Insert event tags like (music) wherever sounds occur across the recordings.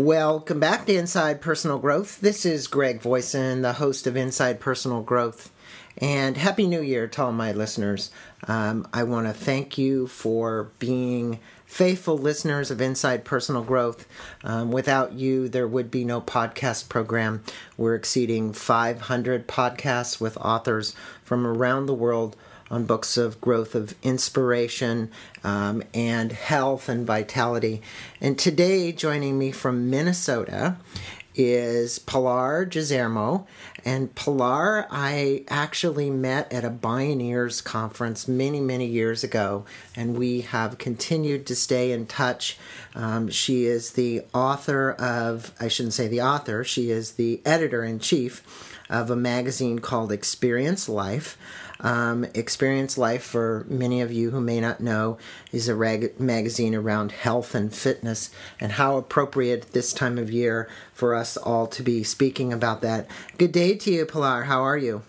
Welcome back to Inside Personal Growth. This is Greg Voisin, the host of Inside Personal Growth. And Happy New Year to all my listeners. Um, I want to thank you for being faithful listeners of Inside Personal Growth. Um, without you, there would be no podcast program. We're exceeding 500 podcasts with authors from around the world on books of growth of inspiration um, and health and vitality. And today, joining me from Minnesota is Pilar Gerasimo. And Pilar, I actually met at a Bioneers conference many, many years ago, and we have continued to stay in touch. Um, she is the author of, I shouldn't say the author, she is the editor in chief of a magazine called Experience Life. Um, Experience Life, for many of you who may not know, is a rag- magazine around health and fitness, and how appropriate this time of year for us all to be speaking about that. Good day to you, Pilar. How are you?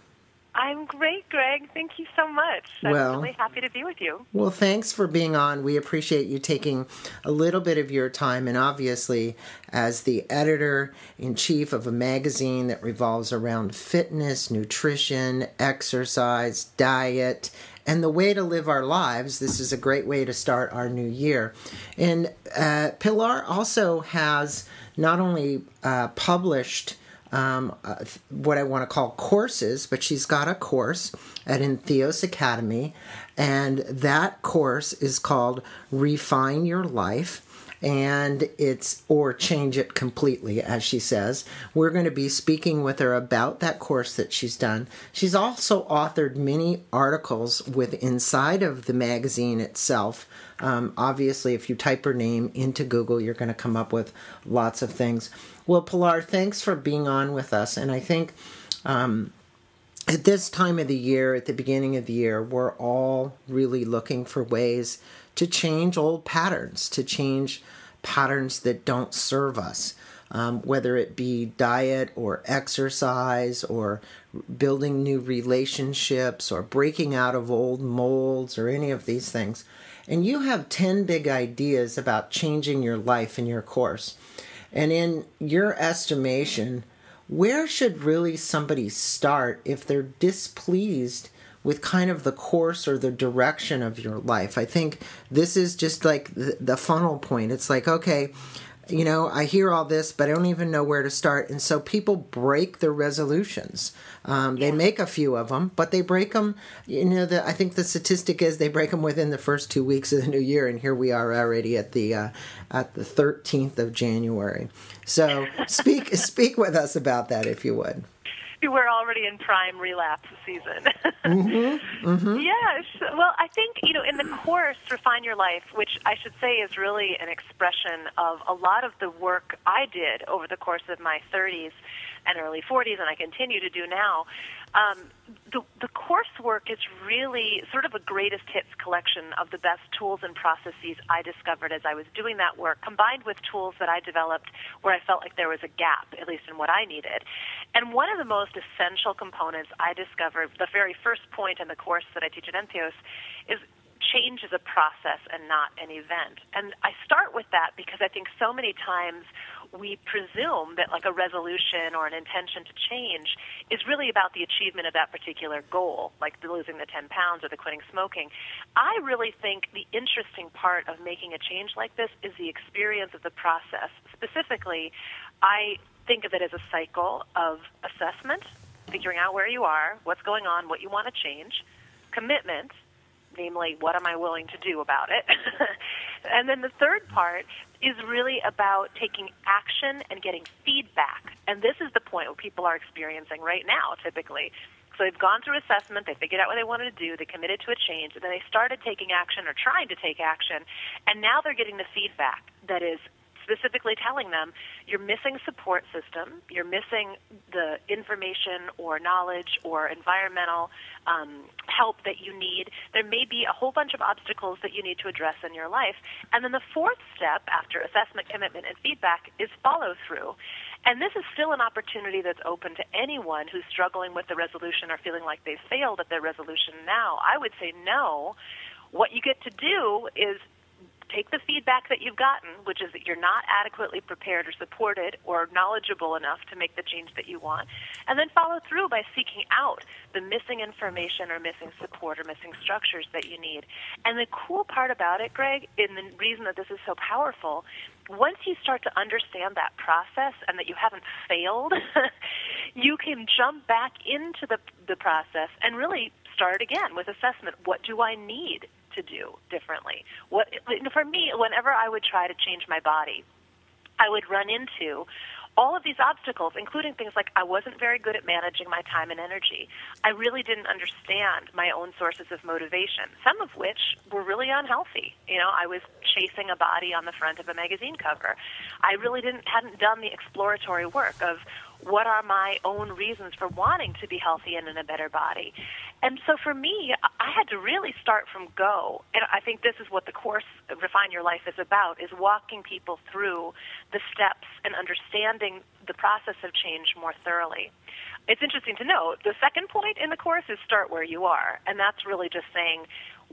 I'm great, Greg. Thank you so much. I'm well, really happy to be with you. Well, thanks for being on. We appreciate you taking a little bit of your time, and obviously, as the editor in chief of a magazine that revolves around fitness, nutrition, exercise, diet, and the way to live our lives, this is a great way to start our new year. And uh, Pilar also has not only uh, published um, uh, what I want to call courses, but she's got a course at Entheos Academy, and that course is called Refine Your Life. And it's, or change it completely, as she says. We're going to be speaking with her about that course that she's done. She's also authored many articles with inside of the magazine itself. Um, obviously, if you type her name into Google, you're going to come up with lots of things. Well, Pilar, thanks for being on with us. And I think um, at this time of the year, at the beginning of the year, we're all really looking for ways to change old patterns, to change patterns that don't serve us. Um, whether it be diet or exercise or building new relationships or breaking out of old molds or any of these things. And you have 10 big ideas about changing your life and your course. And in your estimation, where should really somebody start if they're displeased with kind of the course or the direction of your life? I think this is just like the, funnel point. It's like, okay, you know, I hear all this, but I don't even know where to start. And so people break their resolutions. Um, yeah. They make a few of them, but they break them. You know, the, I think the statistic is they break them within the first two weeks of the new year, and here we are already at the uh, at the thirteenth of January. So (laughs) speak speak with us about that, if you would (laughs) we're already in prime relapse season. (laughs) mm-hmm, mm-hmm. Yes. Well, I think, you know, in the course, Refine Your Life, which I should say is really an expression of a lot of the work I did over the course of my 30s and early 40s, and I continue to do now, um, the, the coursework is really sort of a greatest hits collection of the best tools and processes I discovered as I was doing that work, combined with tools that I developed where I felt like there was a gap, at least in what I needed. And one of the most essential components I discovered, the very first point in the course that I teach at Entheos, is change is a process and not an event. And I start with that because I think so many times we presume that like a resolution or an intention to change is really about the achievement of that particular goal, like losing the 10 pounds or the quitting smoking. I really think the interesting part of making a change like this is the experience of the process. Specifically, I think of it as a cycle of assessment, figuring out where you are, what's going on, what you want to change, commitment, namely, what am I willing to do about it? (laughs) and then the third part is really about taking action and getting feedback. And this is the point where people are experiencing right now, typically. So they've gone through assessment, they figured out what they wanted to do, they committed to a change, and then they started taking action or trying to take action, and now they're getting the feedback that is specifically telling them you're missing support system, you're missing the information or knowledge or environmental um, help that you need. There may be a whole bunch of obstacles that you need to address in your life. And then the fourth step after assessment, commitment, and feedback is follow through. And this is still an opportunity that's open to anyone who's struggling with the resolution or feeling like they've failed at their resolution now. I would say no. What you get to do is take the feedback that you've gotten, which is that you're not adequately prepared or supported or knowledgeable enough to make the change that you want, and then follow through by seeking out the missing information or missing support or missing structures that you need. And the cool part about it, Greg, and the reason that this is so powerful, once you start to understand that process and that you haven't failed, (laughs) you can jump back into the, the process and really start again with assessment. What do I need to do differently? What for me, whenever I would try to change my body, I would run into all of these obstacles, including things like I wasn't very good at managing my time and energy. I really didn't understand my own sources of motivation, some of which were really unhealthy. You know, I was chasing a body on the front of a magazine cover. I really didn't hadn't done the exploratory work of what are my own reasons for wanting to be healthy and in a better body. And so for me, I had to really start from go. And I think this is what the course Refine Your Life is about, is walking people through the steps and understanding the process of change more thoroughly. It's interesting to note, the second point in the course is start where you are. And that's really just saying,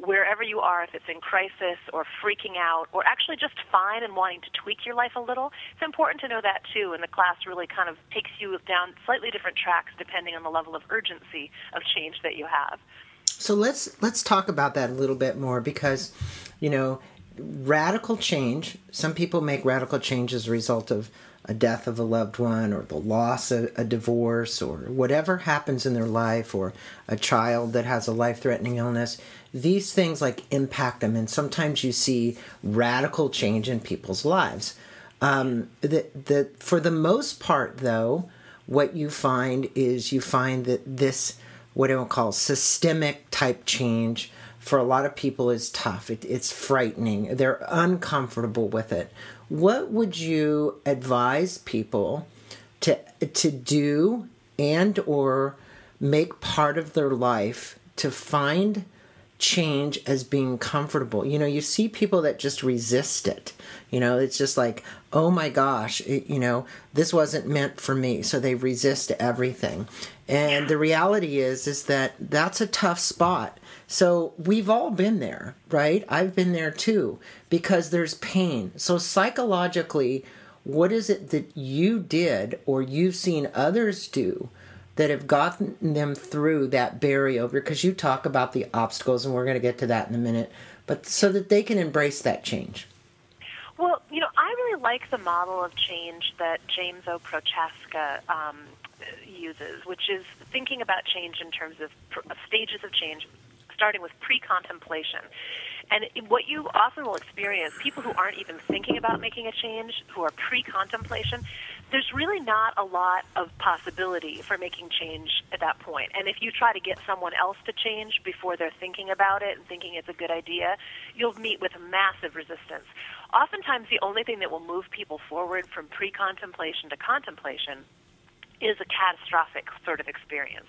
wherever you are, if it's in crisis or freaking out or actually just fine and wanting to tweak your life a little, it's important to know that too. And the class really kind of takes you down slightly different tracks depending on the level of urgency of change that you have. So let's let's talk about that a little bit more because, you know, radical change. Some people make radical change as a result of a death of a loved one or the loss of a divorce or whatever happens in their life or a child that has a life threatening illness these things like impact them and sometimes you see radical change in people's lives. Um, the, the, for the most part though what you find is you find that this what i would call systemic type change for a lot of people is tough. It, it's frightening. They're uncomfortable with it. What would you advise people to to do and or make part of their life to find change as being comfortable. You know, you see people that just resist it. You know, it's just like, oh my gosh, it, you know, this wasn't meant for me. So they resist everything. And the reality is, is that that's a tough spot. So we've all been there, right? I've been there too, because there's pain. So psychologically, what is it that you did or you've seen others do that have gotten them through that barrier because you talk about the obstacles and we're going to get to that in a minute but so that they can embrace that change. Well you know i really like the model of change that james o. Prochaska um, uses which is thinking about change in terms of stages of change starting with pre-contemplation. And what you often will experience, people who aren't even thinking about making a change, who are pre contemplation, there's really not a lot of possibility for making change at that point. And if you try to get someone else to change before they're thinking about it and thinking it's a good idea, you'll meet with massive resistance. Oftentimes, the only thing that will move people forward from pre contemplation to contemplation is a catastrophic sort of experience.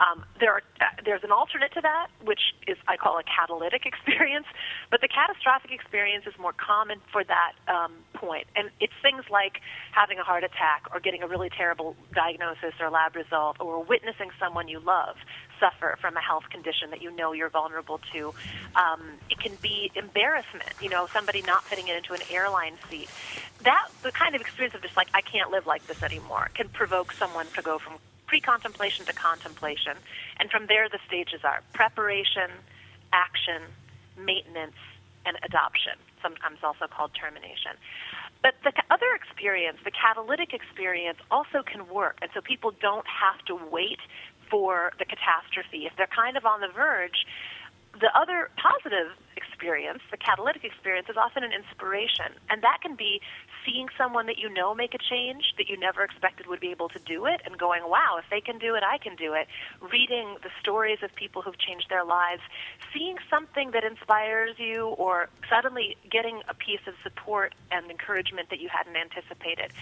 Um, there are, uh, there's an alternate to that, which is I call a catalytic (laughs) experience, but the catastrophic experience is more common for that um, point, and it's things like having a heart attack or getting a really terrible diagnosis or lab result, or witnessing someone you love suffer from a health condition that you know you're vulnerable to. Um, it can be embarrassment, you know, somebody not fitting it into an airline seat. That the kind of experience of just like I can't live like this anymore can provoke someone to go from pre-contemplation to contemplation. And from there, the stages are preparation, action, maintenance, and adoption, sometimes also called termination. But the other experience, the catalytic experience, also can work. And so people don't have to wait for the catastrophe. If they're kind of on the verge, the other positive experience, the catalytic experience, is often an inspiration. And that can be seeing someone that you know make a change that you never expected would be able to do it and going, wow, if they can do it, I can do it. Reading the stories of people who've changed their lives, seeing something that inspires you, or suddenly getting a piece of support and encouragement that you hadn't anticipated.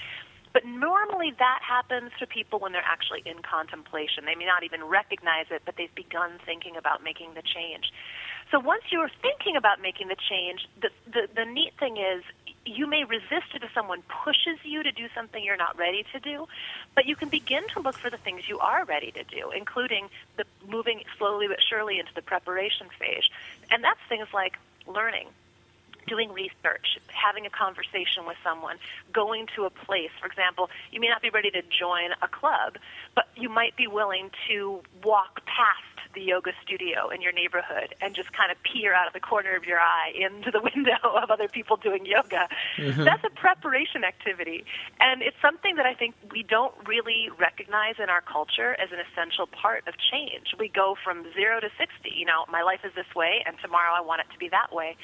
But normally that happens to people when they're actually in contemplation. They may not even recognize it, but they've begun thinking about making the change. So once you're thinking about making the change, the, the, the neat thing is you may resist it if someone pushes you to do something you're not ready to do, but you can begin to look for the things you are ready to do, including the moving slowly but surely into the preparation phase. And that's things like learning, doing research, having a conversation with someone, going to a place. For example, you may not be ready to join a club, but you might be willing to walk past the yoga studio in your neighborhood and just kind of peer out of the corner of your eye into the (laughs) window of other people doing yoga. Mm-hmm. That's a preparation activity. And it's something that I think we don't really recognize in our culture as an essential part of change. We go from zero to 60. You know, my life is this way, and tomorrow I want it to be that way.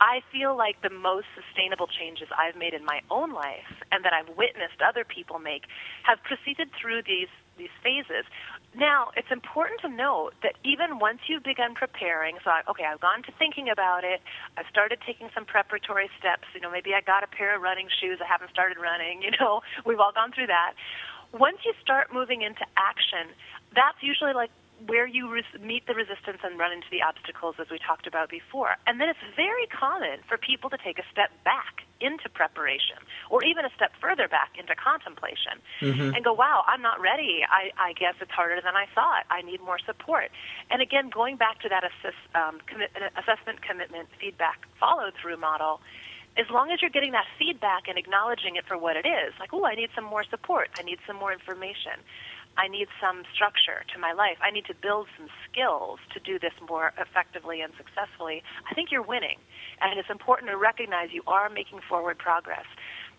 I feel like the most sustainable changes I've made in my own life and that I've witnessed other people make have proceeded through these these phases. Now, it's important to note that even once you've begun preparing, so I, okay, I've gone to thinking about it, I've started taking some preparatory steps, you know, maybe I got a pair of running shoes, I haven't started running, (laughs) you know, we've all gone through that. Once you start moving into action, that's usually like where you res- meet the resistance and run into the obstacles as we talked about before. And then it's very common for people to take a step back into preparation or even a step further back into contemplation mm-hmm. and go, wow, I'm not ready. I, I guess it's harder than I thought. I need more support. And again, going back to that assess, um, commit, assessment, commitment, feedback, follow through model, as long as you're getting that feedback and acknowledging it for what it is, like, oh, I need some more support, I need some more information I need some structure to my life. I need to build some skills to do this more effectively and successfully. I think you're winning. And it's important to recognize you are making forward progress.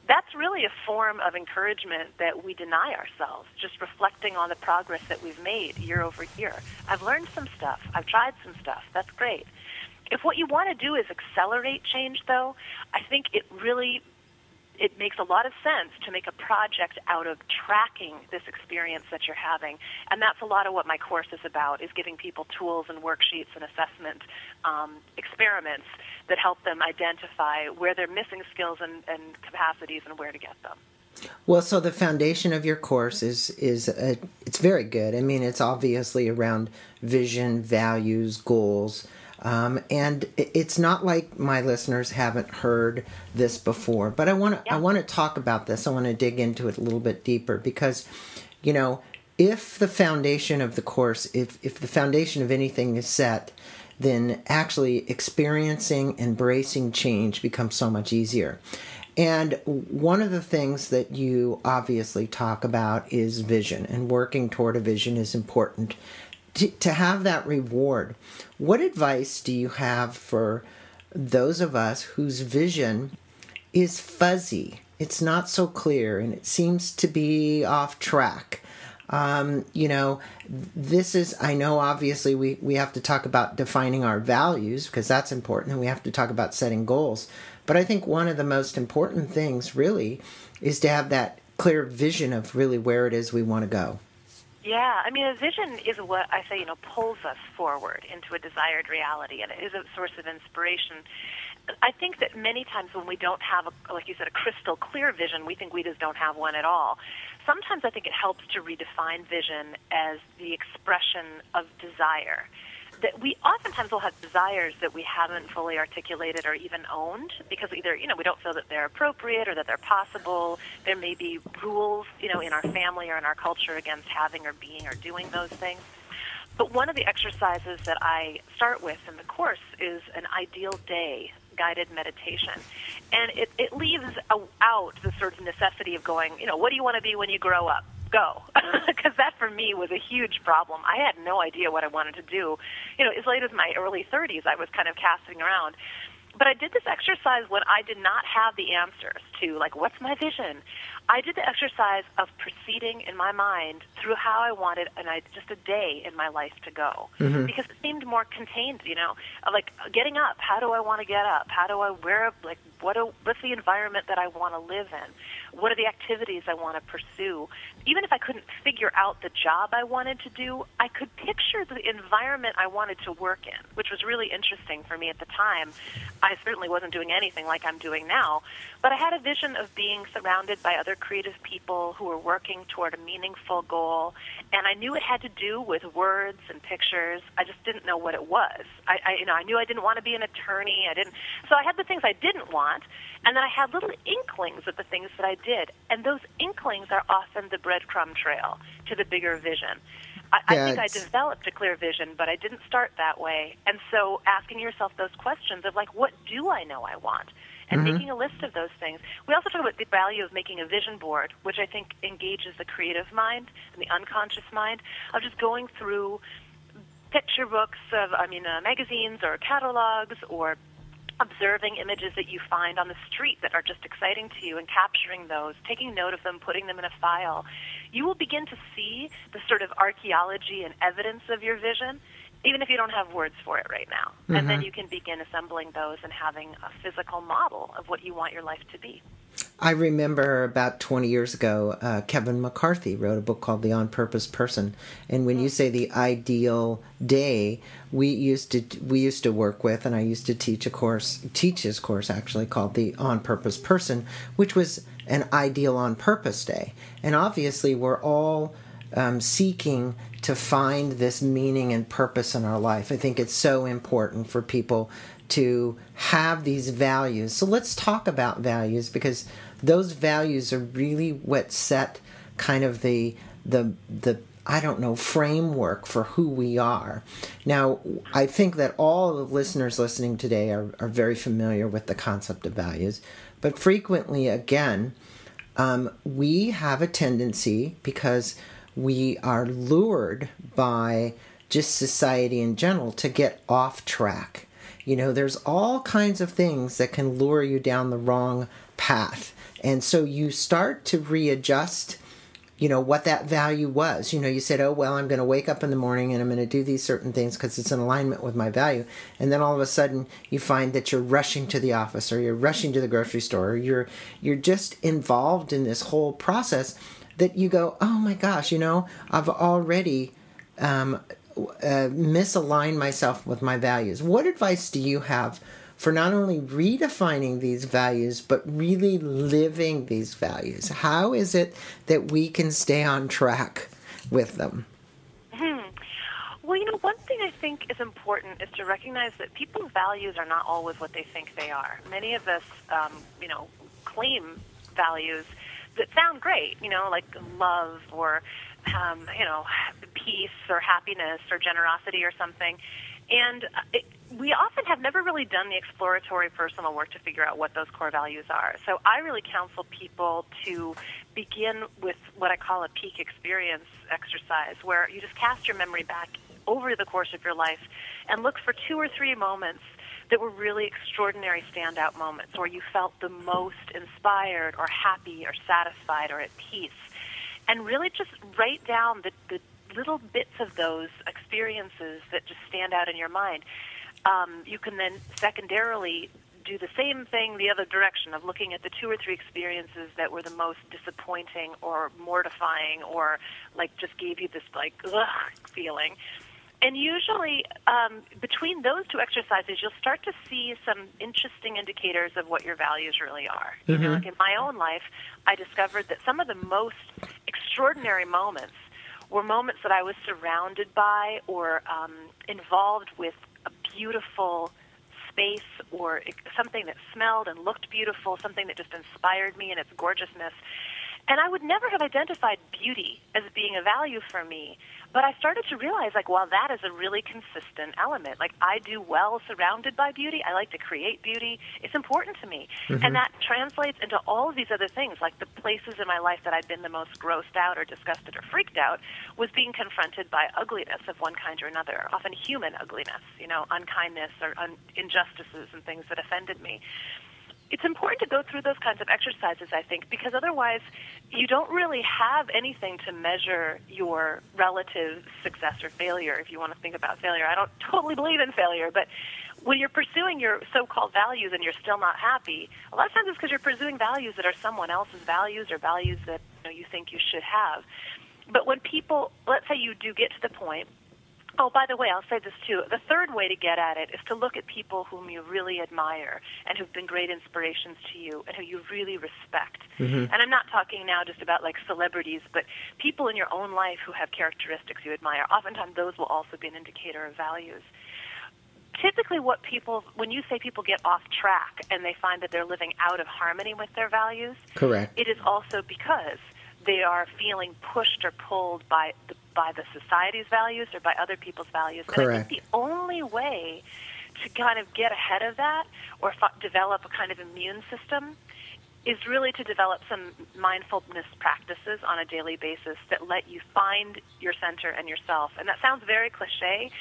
That's really a form of encouragement that we deny ourselves, just reflecting on the progress that we've made year over year. I've learned some stuff. I've tried some stuff. That's great. If what you want to do is accelerate change, though, I think it really it makes a lot of sense to make a project out of tracking this experience that you're having. And that's a lot of what my course is about, is giving people tools and worksheets and assessment um, experiments that help them identify where they're missing skills and, and capacities and where to get them. Well, so the foundation of your course is is a, it's very good. I mean, it's obviously around vision, values, goals, um, and it's not like my listeners haven't heard this before, but I want to yeah. I want to talk about this. I want to dig into it a little bit deeper because, you know, if the foundation of the course, if if the foundation of anything is set, then actually experiencing, embracing change becomes so much easier. And one of the things that you obviously talk about is vision, and working toward a vision is important to, to have that reward, what advice do you have for those of us whose vision is fuzzy? It's not so clear and it seems to be off track. Um, you know, this is, I know obviously we, we have to talk about defining our values because that's important and we have to talk about setting goals. But I think one of the most important things really is to have that clear vision of really where it is we want to go. Yeah, I mean, a vision is what I say, you know, pulls us forward into a desired reality, and it is a source of inspiration. I think that many times when we don't have, a, like you said, a crystal clear vision, we think we just don't have one at all. Sometimes I think it helps to redefine vision as the expression of desire that we oftentimes will have desires that we haven't fully articulated or even owned because either you know we don't feel that they're appropriate or that they're possible. There may be rules you know in our family or in our culture against having or being or doing those things. But one of the exercises that I start with in the course is an ideal day guided meditation. And it, it leaves out the sort of necessity of going, you know, what do you want to be when you grow up? Go (laughs) because that for me was a huge problem. I had no idea what I wanted to do. You know, as late as my early 30s, I was kind of casting around. But I did this exercise when I did not have the answers to like what's my vision. I did the exercise of proceeding in my mind through how I wanted and I just a day in my life to go mm-hmm. because it seemed more contained, you know, like getting up. How do I want to get up? How do I wear up like what do, what's the environment that I want to live in? What are the activities I want to pursue? Even if I couldn't figure out the job I wanted to do, I could picture the environment I wanted to work in, which was really interesting for me at the time. I certainly wasn't doing anything like I'm doing now, but I had a vision of being surrounded by other creative people who were working toward a meaningful goal, and I knew it had to do with words and pictures. I just didn't know what it was. I, I you know, I knew I didn't want to be an attorney. I didn't. So I had the things I didn't want, and then I had little inklings of the things that I did, and those inklings are often the breadcrumb trail to the bigger vision. I, I think I developed a clear vision, but I didn't start that way. And so asking yourself those questions of like, what do I know I want? And mm-hmm. making a list of those things. We also talk about the value of making a vision board, which I think engages the creative mind and the unconscious mind of just going through picture books of, I mean, uh, magazines or catalogs or observing images that you find on the street that are just exciting to you and capturing those, taking note of them, putting them in a file, you will begin to see the sort of archaeology and evidence of your vision, even if you don't have words for it right now. Mm-hmm. And then mm-hmm. you can begin assembling those and having a physical model of what you want your life to be. I remember about 20 years ago, uh, Kevin McCarthy wrote a book called The On Purpose Person. And when you say the ideal day, we used to we used to work with, and I used to teach a course, teach his course actually called The On Purpose Person, which was an ideal on purpose day. And obviously, we're all um, seeking to find this meaning and purpose in our life. I think it's so important for people to have these values. So let's talk about values because those values are really what set kind of the the the I don't know framework for who we are. Now, I think that all the listeners listening today are, are very familiar with the concept of values, but frequently, again, um, we have a tendency because we are lured by just society in general to get off track. You know, there's all kinds of things that can lure you down the wrong path. And so you start to readjust, you know, what that value was. You know, you said, oh, well, I'm going to wake up in the morning and I'm going to do these certain things because it's in alignment with my value. And then all of a sudden you find that you're rushing to the office or you're rushing to the grocery store or you're, you're just involved in this whole process that you go, oh my gosh, you know, I've already um, uh, misaligned myself with my values. What advice do you have for not only redefining these values, but really living these values? How is it that we can stay on track with them? Hmm. Well, you know, one thing I think is important is to recognize that people's values are not always what they think they are. Many of us, um, you know, claim values that sound great, you know, like love or, um, you know, peace or happiness or generosity or something. And it, we often have never really done the exploratory personal work to figure out what those core values are. So I really counsel people to begin with what I call a peak experience exercise, where you just cast your memory back over the course of your life and look for two or three moments that were really extraordinary standout moments where you felt the most inspired or happy or satisfied or at peace. And really just write down the, the little bits of those experiences that just stand out in your mind. Um, you can then secondarily do the same thing the other direction of looking at the two or three experiences that were the most disappointing or mortifying or like just gave you this like ugh feeling and usually, um, between those two exercises, you'll start to see some interesting indicators of what your values really are. Mm-hmm. You know, mm-hmm. like in my own life, I discovered that some of the most extraordinary moments were moments that I was surrounded by or um, involved with a beautiful space or something that smelled and looked beautiful, something that just inspired me in its gorgeousness. And I would never have identified beauty as being a value for me but I started to realize, like, well, that is a really consistent element. Like, I do well surrounded by beauty. I like to create beauty. It's important to me. Mm-hmm. And that translates into all of these other things, like the places in my life that I'd been the most grossed out or disgusted or freaked out was being confronted by ugliness of one kind or another, often human ugliness, you know, unkindness or un- injustices and things that offended me it's important to go through those kinds of exercises, I think, because otherwise you don't really have anything to measure your relative success or failure, if you want to think about failure. I don't totally believe in failure, but when you're pursuing your so-called values and you're still not happy, a lot of times it's because you're pursuing values that are someone else's values or values that you, know, you think you should have. But when people, let's say you do get to the point Oh, by the way, I'll say this too. The third way to get at it is to look at people whom you really admire and who've been great inspirations to you and who you really respect. Mm-hmm. And I'm not talking now just about like celebrities, but people in your own life who have characteristics you admire. Oftentimes, those will also be an indicator of values. Typically, what people, when you say people get off track and they find that they're living out of harmony with their values, correct, it is also because they are feeling pushed or pulled by the by the society's values or by other people's values. Correct. And I think the only way to kind of get ahead of that or f- develop a kind of immune system is really to develop some mindfulness practices on a daily basis that let you find your center and yourself. And that sounds very cliche,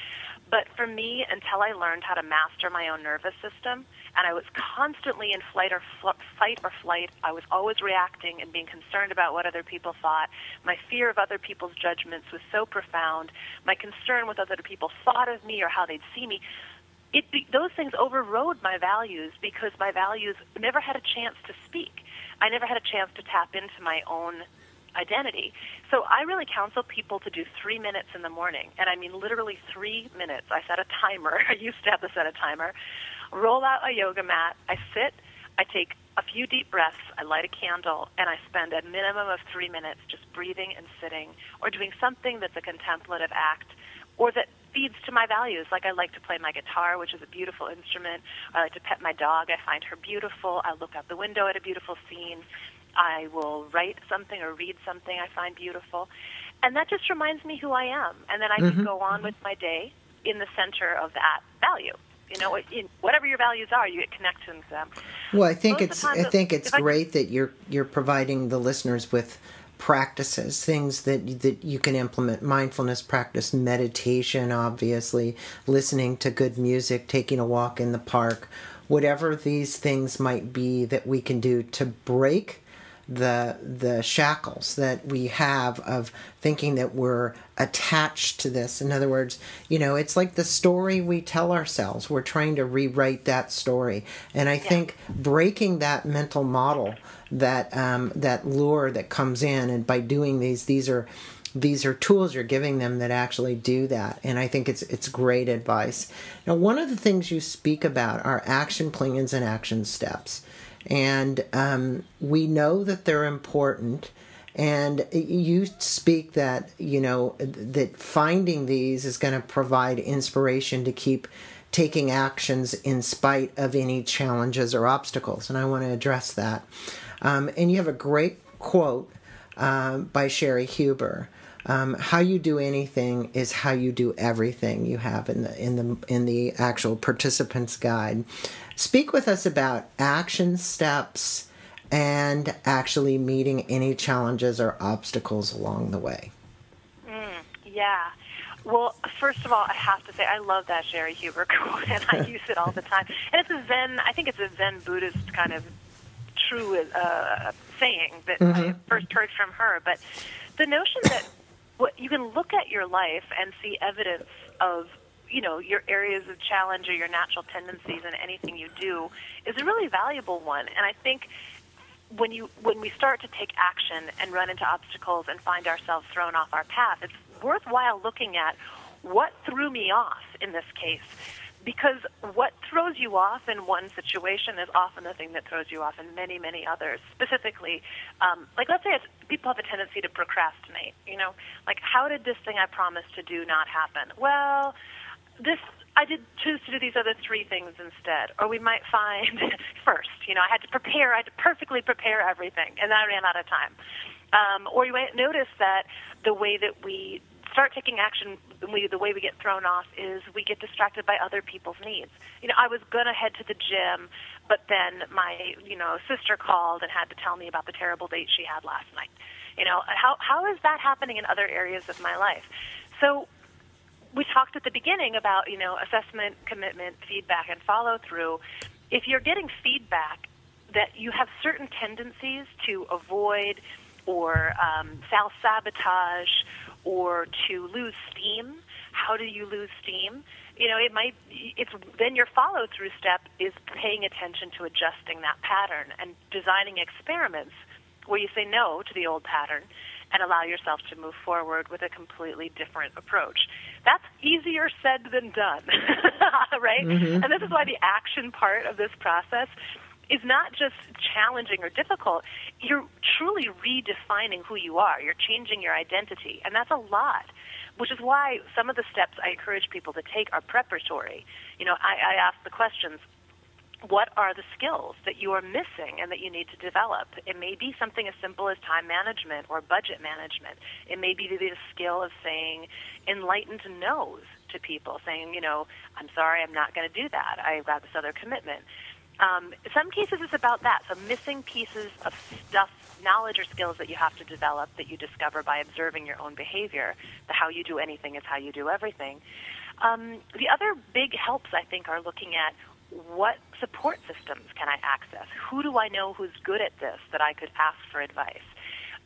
but for me, until I learned how to master my own nervous system, and I was constantly in flight or fl- fight or flight, I was always reacting and being concerned about what other people thought. My fear of other people's judgments was so profound. My concern with other people thought of me or how they'd see me. It, those things overrode my values because my values never had a chance to speak. I never had a chance to tap into my own identity. So I really counsel people to do three minutes in the morning, and I mean literally three minutes. I set a timer. (laughs) I used to have to set a timer. Roll out a yoga mat. I sit. I take a few deep breaths. I light a candle, and I spend a minimum of three minutes just breathing and sitting, or doing something that's a contemplative act, or that feeds to my values. Like I like to play my guitar, which is a beautiful instrument. I like to pet my dog. I find her beautiful. I look out the window at a beautiful scene. I will write something or read something I find beautiful. And that just reminds me who I am. And then I mm-hmm. can go on with my day in the center of that value. You know, in whatever your values are, you get connections to them. Well, I think Most it's I think it's great I, that you're you're providing the listeners with practices, things that that you can implement. Mindfulness practice, meditation, obviously, listening to good music, taking a walk in the park, whatever these things might be that we can do to break the the shackles that we have of thinking that we're attached to this. In other words, you know, it's like the story we tell ourselves. We're trying to rewrite that story, and I yeah. think breaking that mental model, that um, that lure that comes in, and by doing these, these are these are tools you're giving them that actually do that and i think it's it's great advice now one of the things you speak about are action plans and action steps and um, we know that they're important. And you speak that you know that finding these is going to provide inspiration to keep taking actions in spite of any challenges or obstacles. And I want to address that. Um, and you have a great quote uh, by Cheri Huber. Um, how you do anything is how you do everything. You have in the in the in the actual participants guide, Speak with us about action steps and actually meeting any challenges or obstacles along the way. Mm, yeah. Well, first of all, I have to say I love that Cheri Huber (laughs) quote, and I use it all the time. And it's a Zen. I think it's a Zen Buddhist kind of true uh, saying that mm-hmm. I first heard from her. But the notion that what you can look at your life and see evidence of you know your areas of challenge or your natural tendencies in anything you do is a really valuable one and i think when you when we start to take action and run into obstacles and find ourselves thrown off our path it's worthwhile looking at what threw me off in this case because what throws you off in one situation is often the thing that throws you off in many, many others. Specifically, um, like let's say people have a tendency to procrastinate. You know, like how did this thing I promised to do not happen? Well, this I did choose to do these other three things instead. Or we might find (laughs) first, you know, I had to prepare, I had to perfectly prepare everything, and then I ran out of time. Um, or you might notice that the way that we start taking action, we, the way we get thrown off is we get distracted by other people's needs. You know, I was going to head to the gym, but then my, you know, sister called and had to tell me about the terrible date she had last night. You know, how, how is that happening in other areas of my life? So we talked at the beginning about you know assessment, commitment, feedback, and follow through. If you're getting feedback that you have certain tendencies to avoid or um, self sabotage or to lose steam, how do you lose steam? You know, it might. It's then your follow through step is paying attention to adjusting that pattern and designing experiments where you say no to the old pattern and allow yourself to move forward with a completely different approach. That's easier said than done, (laughs) right? Mm-hmm. And this is why the action part of this process is not just challenging or difficult. You're truly redefining who you are. You're changing your identity, and that's a lot. Which is why some of the steps I encourage people to take are preparatory. You know, I, I ask the questions: what are the skills that you are missing and that you need to develop? It may be something as simple as time management or budget management. It may be the skill of saying enlightened no's to people, saying, you know, I'm sorry, I'm not going to do that. I've got this other commitment. Um, some cases, it's about that. So, missing pieces of stuff, knowledge, or skills that you have to develop that you discover by observing your own behavior. The how you do anything is how you do everything. Um, the other big helps, I think, are looking at what support systems can I access? Who do I know who's good at this that I could ask for advice?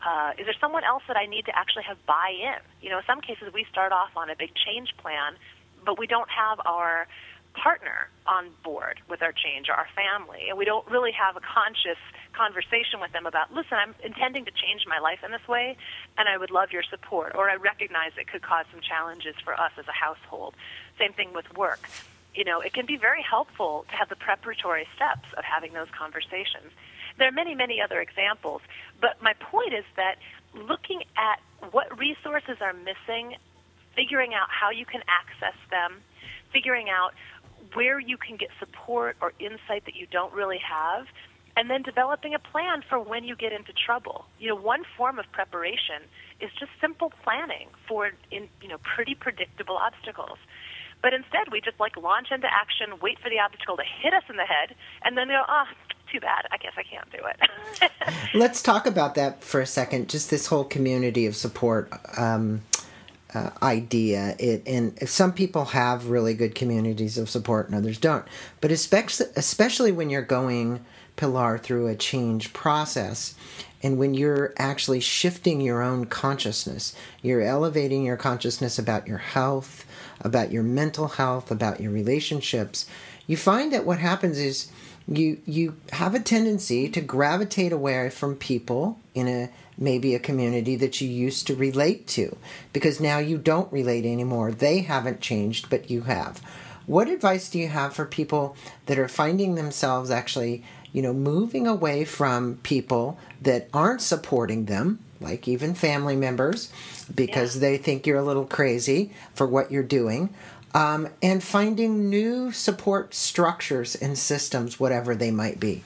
Uh, is there someone else that I need to actually have buy in? You know, in some cases we start off on a big change plan, but we don't have our partner on board with our change or our family, and we don't really have a conscious conversation with them about, listen, I'm intending to change my life in this way, and I would love your support, or I recognize it could cause some challenges for us as a household. Same thing with work you know, it can be very helpful to have the preparatory steps of having those conversations. There are many, many other examples, but my point is that looking at what resources are missing, figuring out how you can access them, figuring out where you can get support or insight that you don't really have, and then developing a plan for when you get into trouble. You know, one form of preparation is just simple planning for in, you know, pretty predictable obstacles. But instead, we just like launch into action, wait for the obstacle to hit us in the head, and then go, ah, oh, too bad. I guess I can't do it. (laughs) Let's talk about that for a second. Just this whole community of support um, uh, idea. It and some people have really good communities of support, and others don't. But especially, especially when you're going Pilar through a change process. And when you're actually shifting your own consciousness, you're elevating your consciousness about your health, about your mental health, about your relationships, you find that what happens is you you have a tendency to gravitate away from people in a maybe a community that you used to relate to because now you don't relate anymore. They haven't changed, but you have. What advice do you have for people that are finding themselves actually, you know, moving away from people that aren't supporting them, like even family members, because yeah. they think you're a little crazy for what you're doing. Um, and finding new support structures and systems, whatever they might be.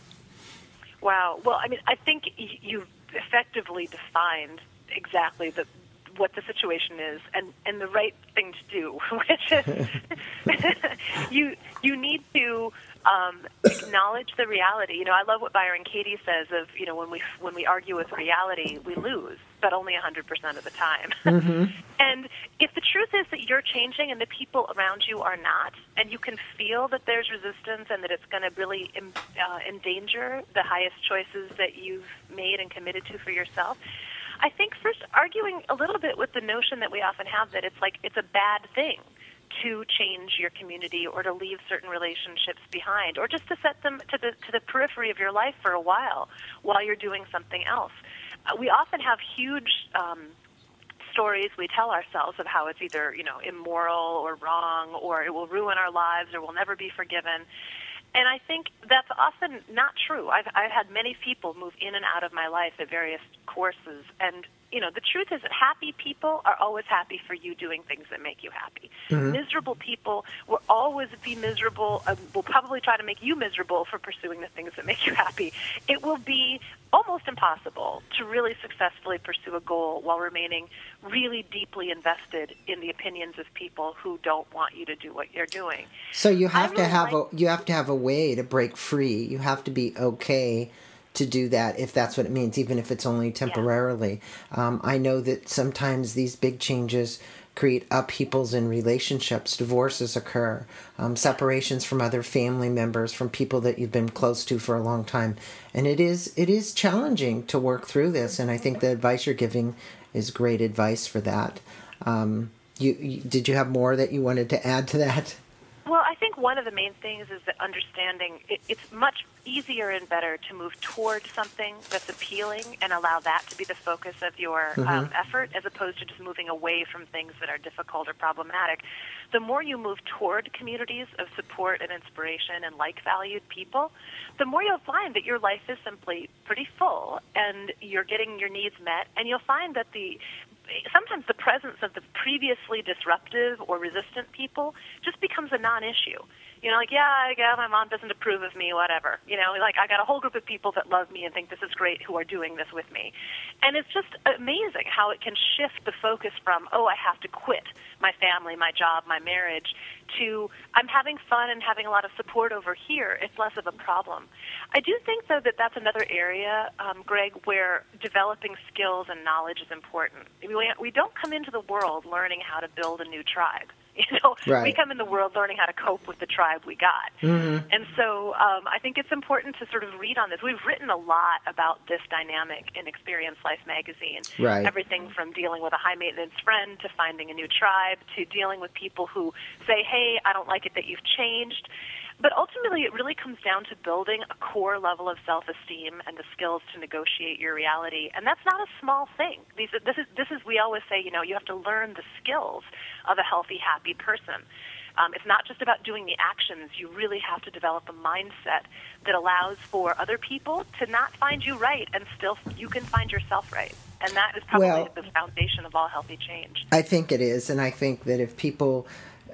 Wow. Well, I mean, I think you've effectively defined exactly the what the situation is and and the right thing to do, (laughs) which is (laughs) you you need to um, acknowledge the reality. You know, I love what Byron Katie says of you know when we when we argue with reality, we lose, but only 100% of the time. (laughs) Mm-hmm. and if the truth is that you're changing and the people around you are not, and you can feel that there's resistance and that it's going to really uh, endanger the highest choices that you've made and committed to for yourself. I think first arguing a little bit with the notion that we often have that it's like it's a bad thing to change your community or to leave certain relationships behind or just to set them to the to the periphery of your life for a while while you're doing something else. We often have huge um, stories we tell ourselves of how it's either you know immoral or wrong or it will ruin our lives or we'll never be forgiven. And I think that's often not true. I've, I've had many people move in and out of my life at various courses, and you know, the truth is that happy people are always happy for you doing things that make you happy. Mm-hmm. Miserable people will always be miserable, uh, will probably try to make you miserable for pursuing the things that make you happy. It will be almost impossible to really successfully pursue a goal while remaining really deeply invested in the opinions of people who don't want you to do what you're doing. So you have really to have like- a you have to have a way to break free. You have to be okay to do that if that's what it means, even if it's only temporarily. Yeah. Um, I know that sometimes these big changes create upheavals in relationships. Divorces occur, um, separations from other family members, from people that you've been close to for a long time, and it is it is challenging to work through this. And I think the advice you're giving is great advice for that. Um, you, you, did you have more that you wanted to add to that? Well, I think one of the main things is that understanding it, it's much easier and better to move toward something that's appealing and allow that to be the focus of your mm-hmm. um, effort as opposed to just moving away from things that are difficult or problematic. The more you move toward communities of support and inspiration and like valued people, the more you'll find that your life is simply pretty full and you're getting your needs met and you'll find that the sometimes the presence of the previously disruptive or resistant people just becomes a non-issue. You know, like, yeah, yeah, my mom doesn't approve of me, whatever. You know, like I got a whole group of people that love me and think this is great who are doing this with me. And it's just amazing how it can shift the focus from, oh, I have to quit my family, my job, my marriage, to I'm having fun and having a lot of support over here. It's less of a problem. I do think, though, that that's another area, um, Greg, where developing skills and knowledge is important. We, we don't come into the world learning how to build a new tribe. (laughs) You know, right. we come in the world learning how to cope with the tribe we got. Mm-hmm. And so um, I think it's important to sort of read on this. We've written a lot about this dynamic in Experience Life magazine. Right. Everything from dealing with a high maintenance friend to finding a new tribe to dealing with people who say, hey, I don't like it that you've changed. But ultimately, it really comes down to building a core level of self-esteem and the skills to negotiate your reality, and that's not a small thing. These, this is this is we always say, you know, you have to learn the skills of a healthy, happy person. Um, it's not just about doing the actions. You really have to develop a mindset that allows for other people to not find you right, and still you can find yourself right. And that is probably well, the foundation of all healthy change. I think it is, and I think that if people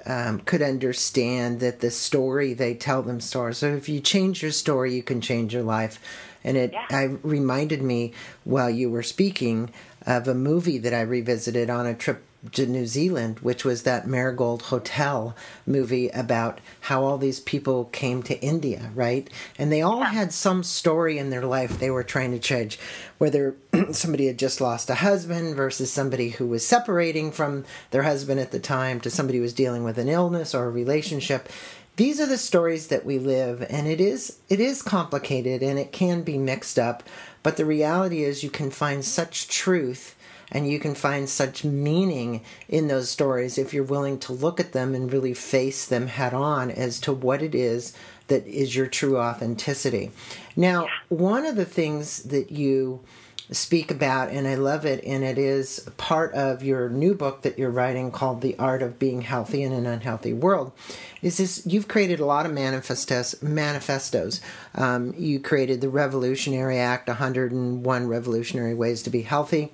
um, could understand that the story they tell them. themselves. So if you change your story, you can change your life. And it yeah. I reminded me while you were speaking of a movie that I revisited on a trip to New Zealand, which was that Marigold Hotel movie about how all these people came to India, right? And they all had some story in their life they were trying to change, whether (clears throat) somebody had just lost a husband versus somebody who was separating from their husband at the time to somebody who was dealing with an illness or a relationship. These are the stories that we live and it is it is complicated and it can be mixed up, but the reality is you can find such truth and you can find such meaning in those stories if you're willing to look at them and really face them head on as to what it is that is your true authenticity. Now, one of the things that you speak about, and I love it, and it is part of your new book that you're writing called The Art of Being Healthy in an Unhealthy World, is this you've created a lot of manifestos. manifestos. Um, you created the Revolutionary Act, 101 Revolutionary Ways to Be Healthy.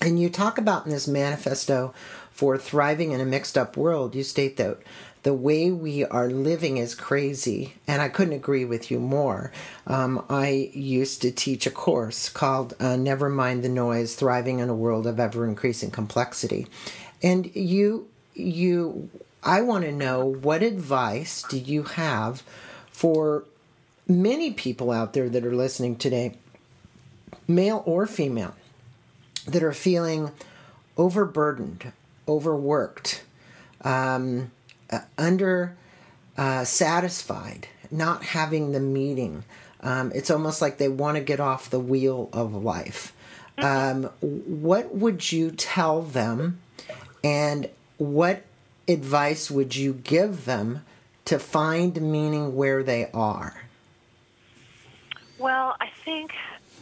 And you talk about in this manifesto for thriving in a mixed up world, you state that the way we are living is crazy, and I couldn't agree with you more. Um, I used to teach a course called uh, Never Mind the Noise Thriving in a World of Ever Increasing Complexity. And you, you, I want to know what advice do you have for many people out there that are listening today, male or female, that are feeling overburdened, overworked, um, uh, under uh, satisfied, not having the meaning. Um, it's almost like they want to get off the wheel of life. Um, what would you tell them, and what advice would you give them to find meaning where they are? Well, I think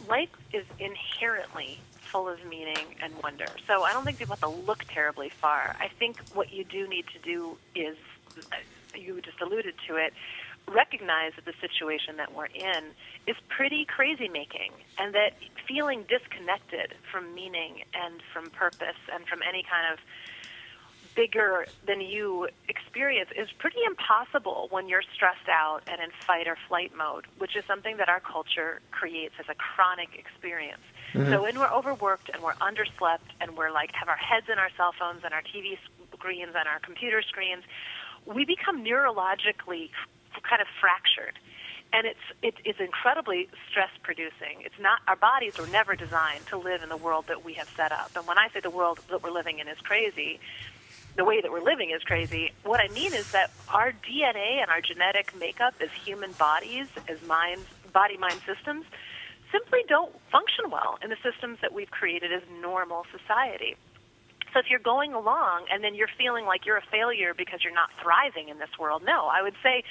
life is inherently full of meaning and wonder. So I don't think people have to look terribly far. I think what you do need to do is, uh, you just alluded to it, recognize that the situation that we're in is pretty crazy making and that feeling disconnected from meaning and from purpose and from any kind of bigger than you experience is pretty impossible when you're stressed out and in fight or flight mode, which is something that our culture creates as a chronic experience. Mm-hmm. So when we're overworked and we're underslept and we're like have our heads in our cell phones and our TV screens and our computer screens, we become neurologically kind of fractured. And it's it is incredibly stress producing. It's not our bodies were never designed to live in the world that we have set up. And when I say the world that we're living in is crazy, the way that we're living is crazy. What I mean is that our DNA and our genetic makeup as human bodies, as minds, body mind systems, simply don't function well in the systems that we've created as normal society. So if you're going along and then you're feeling like you're a failure because you're not thriving in this world, no, I would say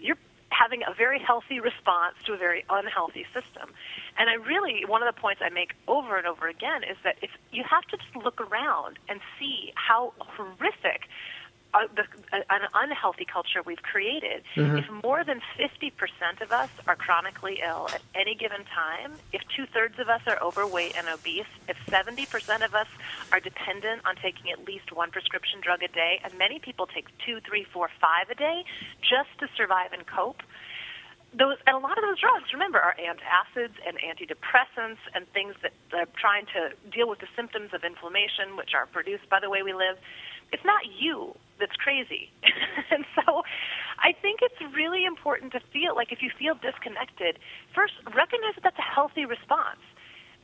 you're having a very healthy response to a very unhealthy system. And I really, one of the points I make over and over again is that if you have to just look around and see how horrific uh, the, uh, an unhealthy culture we've created. Mm-hmm. If more than 50% of us are chronically ill at any given time, if two thirds of us are overweight and obese, if 70% of us are dependent on taking at least one prescription drug a day, and many people take two, three, four, five a day just to survive and cope, those and a lot of those drugs, remember, are antacids and antidepressants and things that are trying to deal with the symptoms of inflammation, which are produced by the way we live. It's not you that's crazy. (laughs) and so I think it's really important to feel like if you feel disconnected, first recognize that that's a healthy response.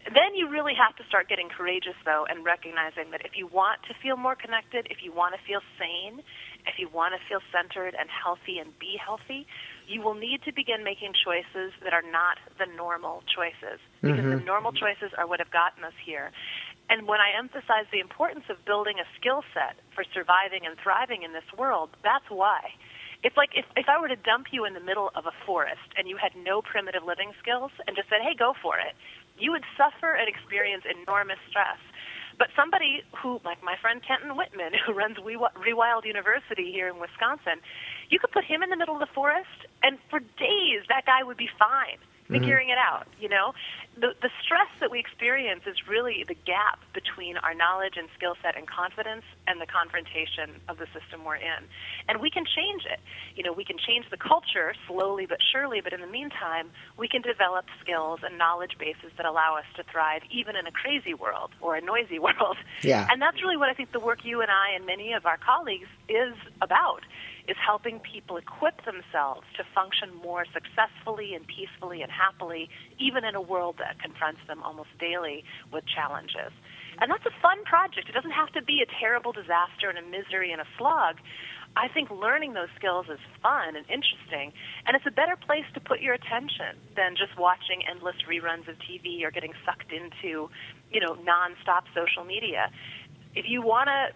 Then you really have to start getting courageous, though, and recognizing that if you want to feel more connected, if you want to feel sane, if you want to feel centered and healthy and be healthy, you will need to begin making choices that are not the normal choices. Because mm-hmm. the normal choices are what have gotten us here. And when I emphasize the importance of building a skill set for surviving and thriving in this world, that's why. It's like if, if I were to dump you in the middle of a forest and you had no primitive living skills and just said, hey, go for it, you would suffer and experience enormous stress. But somebody who, like my friend Kenton Whitman, (laughs) who runs Rewild University here in Wisconsin, you could put him in the middle of the forest, and for days that guy would be fine figuring mm-hmm. it out. You know, the the stress that we experience is really the gap between our knowledge and skill set and confidence and the confrontation of the system we're in. And we can change it. You know, we can change the culture slowly but surely. But in the meantime, we can develop skills and knowledge bases that allow us to thrive even in a crazy world or a noisy (laughs) world. Yeah. And that's really what I think the work you and I and many of our colleagues is about is helping people equip themselves to function more successfully and peacefully and happily, even in a world that confronts them almost daily with challenges. And that's a fun project. It doesn't have to be a terrible disaster and a misery and a slog. I think learning those skills is fun and interesting, and it's a better place to put your attention than just watching endless reruns of TV or getting sucked into, you know, nonstop social media. If you want to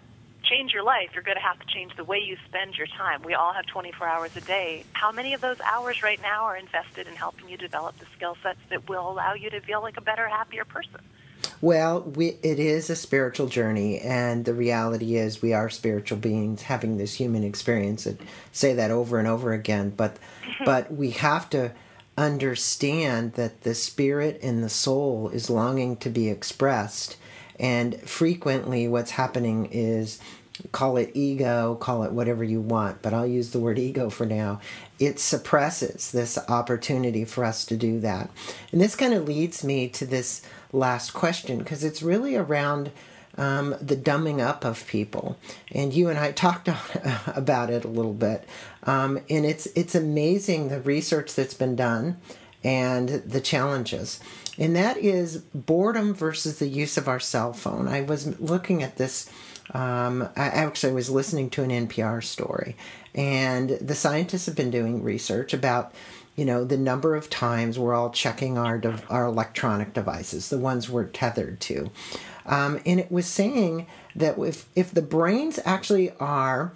change your life, you're going to have to change the way you spend your time. We all have 24 hours a day. How many of those hours right now are invested in helping you develop the skill sets that will allow you to feel like a better, happier person? Well, we, it is a spiritual journey, and the reality is we are spiritual beings having this human experience. And say that over and over again, but mm-hmm. but we have to understand that the spirit and the soul is longing to be expressed and frequently, what's happening is call it ego, call it whatever you want, but I'll use the word ego for now. It suppresses this opportunity for us to do that. And this kind of leads me to this last question because it's really around um, the dumbing up of people. And you and I talked (laughs) about it a little bit. Um, and it's, it's amazing the research that's been done and the challenges and that is boredom versus the use of our cell phone. I was looking at this. Um, I actually was listening to an NPR story, and the scientists have been doing research about you know the number of times we're all checking our de- our electronic devices, the ones we're tethered to, um, and it was saying that if if the brains actually are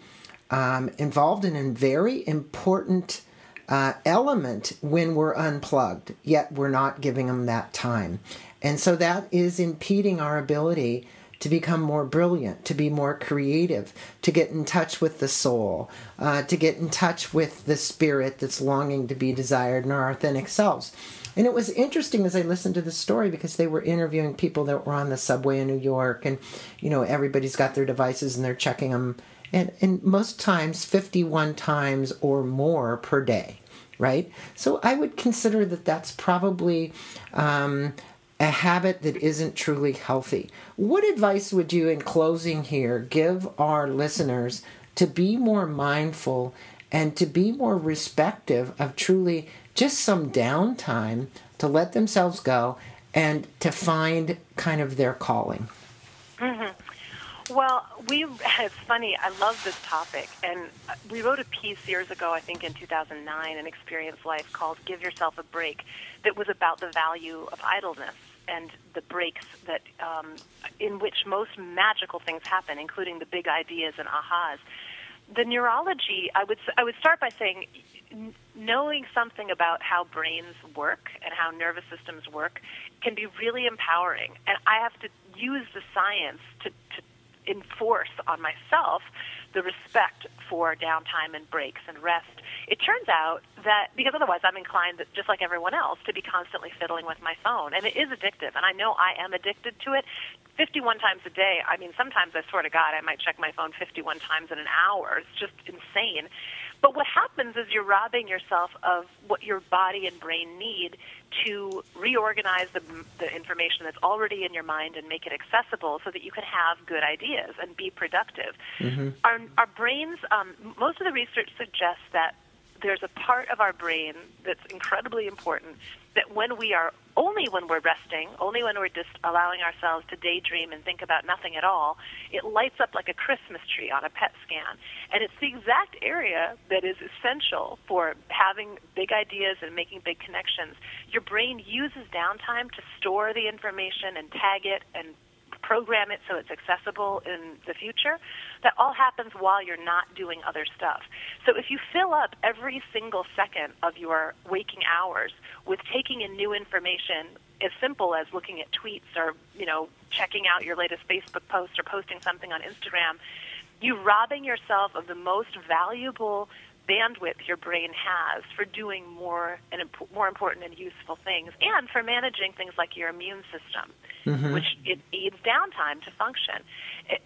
um, involved in a very important uh, element when we're unplugged, yet we're not giving them that time. And so that is impeding our ability to become more brilliant, to be more creative, to get in touch with the soul, uh, to get in touch with the spirit that's longing to be desired in our authentic selves. And it was interesting as I listened to the story because they were interviewing people that were on the subway in New York, and you know everybody's got their devices and they're checking them, and and most times 51 times or more per day right? So I would consider that that's probably um, a habit that isn't truly healthy. What advice would you, in closing here, give our listeners to be more mindful and to be more respective of truly just some downtime to let themselves go and to find kind of their calling? Mm-hmm. Well, we (laughs) it's funny. I love this topic, and we wrote a piece years ago, I think in 2009, in Experience Life called "Give Yourself a Break," that was about the value of idleness and the breaks that um, in which most magical things happen, including the big ideas and ahas. The neurology, I would I would start by saying knowing something about how brains work and how nervous systems work can be really empowering. And I have to use the science to, to enforce on myself the respect for downtime and breaks and rest. It turns out that because otherwise I'm inclined, just like everyone else, to be constantly fiddling with my phone, and it is addictive. And I know I am addicted to it. 51 times a day. I mean, sometimes I swear to God, I might check my phone 51 times in an hour. It's just insane. But what happens is you're robbing yourself of what your body and brain need to reorganize the, the information that's already in your mind and make it accessible so that you can have good ideas and be productive. Mm-hmm. Our, our brains, um, most of the research suggests that there's a part of our brain that's incredibly important that when we are only when we're resting, only when we're just allowing ourselves to daydream and think about nothing at all, it lights up like a Christmas tree on a PET scan. And it's the exact area that is essential for having big ideas and making big connections. Your brain uses downtime to store the information and tag it and program it so it's accessible in the future. That all happens while you're not doing other stuff. So if you fill up every single second of your waking hours with taking in new information as simple as looking at tweets or, you know, checking out your latest Facebook post or posting something on Instagram, you're robbing yourself of the most valuable bandwidth your brain has for doing more and imp- more important and useful things, and for managing things like your immune system, mm-hmm. which it needs downtime to function.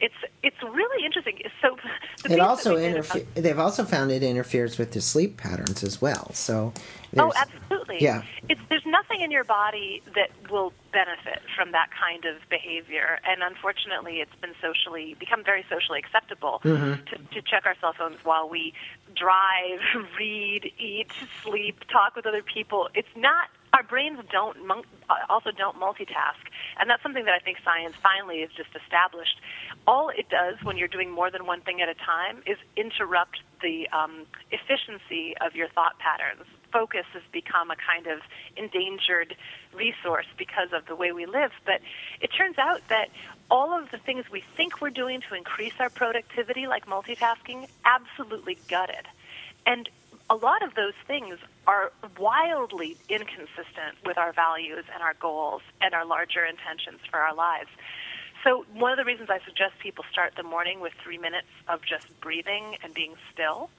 It's it's really interesting. So (laughs) it also interfe- they've also found it interferes with the sleep patterns as well. So oh, absolutely. Yeah, it's, there's nothing in your body that will benefit from that kind of behavior, and unfortunately, it's been socially become very socially acceptable mm-hmm. to, to check our cell phones while we drive, (laughs) read, eat, sleep, talk with other people. It's not our brains don't also don't multitask, and that's something that I think science finally has just established. All it does when you're doing more than one thing at a time is interrupt the um, efficiency of your thought patterns. Focus has become a kind of endangered resource because of the way we live. But it turns out that all of the things we think we're doing to increase our productivity, like multitasking, absolutely gutted. And a lot of those things are wildly inconsistent with our values and our goals and our larger intentions for our lives. So, one of the reasons I suggest people start the morning with three minutes of just breathing and being still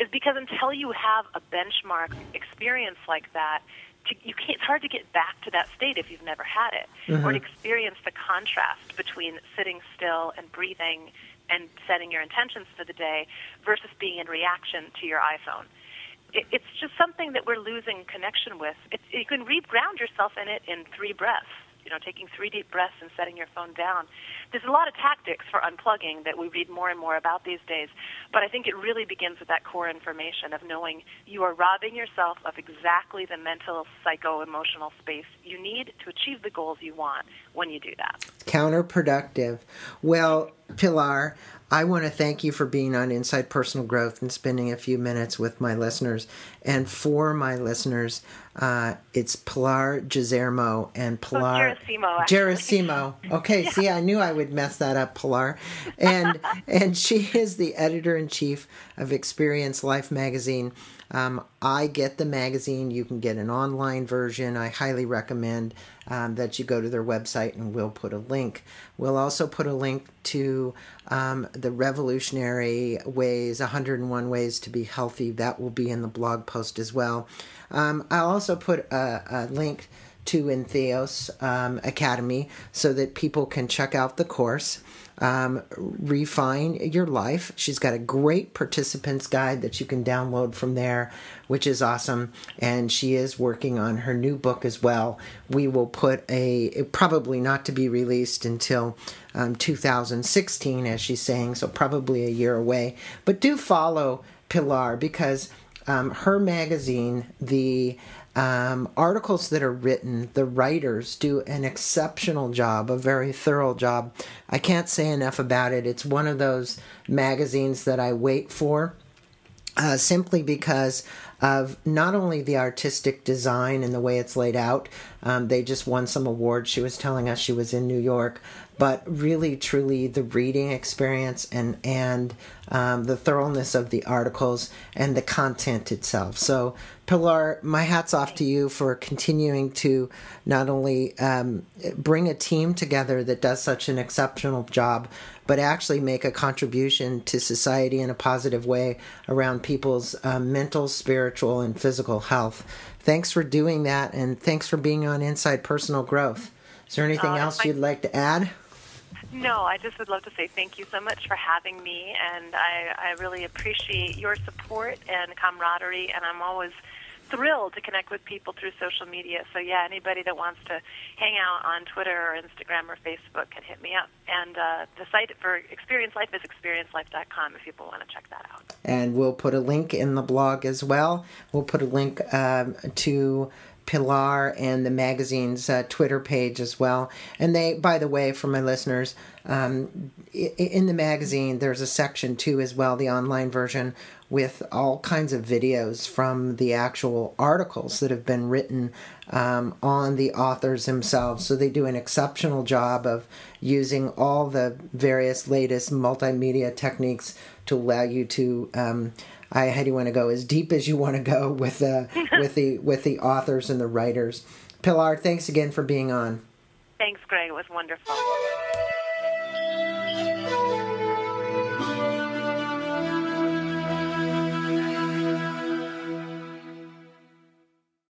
is because until you have a benchmark experience like that, to, you can't, it's hard to get back to that state if you've never had it, mm-hmm. or to experience the contrast between sitting still and breathing and setting your intentions for the day versus being in reaction to your iPhone. It, it's just something that we're losing connection with. It's, you can reground yourself in it in three breaths you know, taking three deep breaths and setting your phone down. There's a lot of tactics for unplugging that we read more and more about these days, but I think it really begins with that core information of knowing you are robbing yourself of exactly the mental, psycho, emotional space you need to achieve the goals you want when you do that. Counterproductive. Well, Pilar, I want to thank you for being on Inside Personal Growth and spending a few minutes with my listeners. And for my listeners, uh, it's Pilar Gizermo and Pilar oh, Gerasimo. Okay, (laughs) yeah. see, I knew I would mess that up, Pilar. And (laughs) and she is the editor in chief of Experience Life magazine. Um, I get the magazine. You can get an online version. I highly recommend um, that you go to their website and we'll put a link. We'll also put a link to um, the revolutionary ways 101 ways to be healthy. That will be in the blog post as well. Um, I'll also put a, a link to Entheos um, Academy so that people can check out the course um, refine your life. She's got a great participants guide that you can download from there, which is awesome. And she is working on her new book as well. We will put a probably not to be released until um, 2016, as she's saying, so probably a year away. But do follow Pilar because um, her magazine, the um, articles that are written, the writers do an exceptional job, a very thorough job. I can't say enough about it. It's one of those magazines that I wait for. Uh, simply because of not only the artistic design and the way it's laid out, um, they just won some awards. She was telling us she was in New York, but really, truly, the reading experience and and um, the thoroughness of the articles and the content itself. So, Pilar, my hat's off to you for continuing to not only um, bring a team together that does such an exceptional job, but actually make a contribution to society in a positive way around people's uh, mental, spiritual, and physical health. Thanks for doing that, and thanks for being on Inside Personal Growth. Is there anything else my- you'd like to add? No, I just would love to say thank you so much for having me, and I, I really appreciate your support and camaraderie, and I'm always thrilled to connect with people through social media. So yeah, anybody that wants to hang out on Twitter or Instagram or Facebook can hit me up. And uh, the site for Experience Life is experiencelife.com if people want to check that out. And we'll put a link in the blog as well. We'll put a link um, to Pilar and the magazine's uh, Twitter page as well. And they, by the way, for my listeners, um, in the magazine, there's a section too as well, the online version, with all kinds of videos from the actual articles that have been written um, on the authors themselves. So they do an exceptional job of using all the various latest multimedia techniques to allow you to. Um, I, how do you want to go as deep as you want to go with the (laughs) with the with the authors and the writers. Pilar, thanks again for being on. Thanks, Greg. It was wonderful.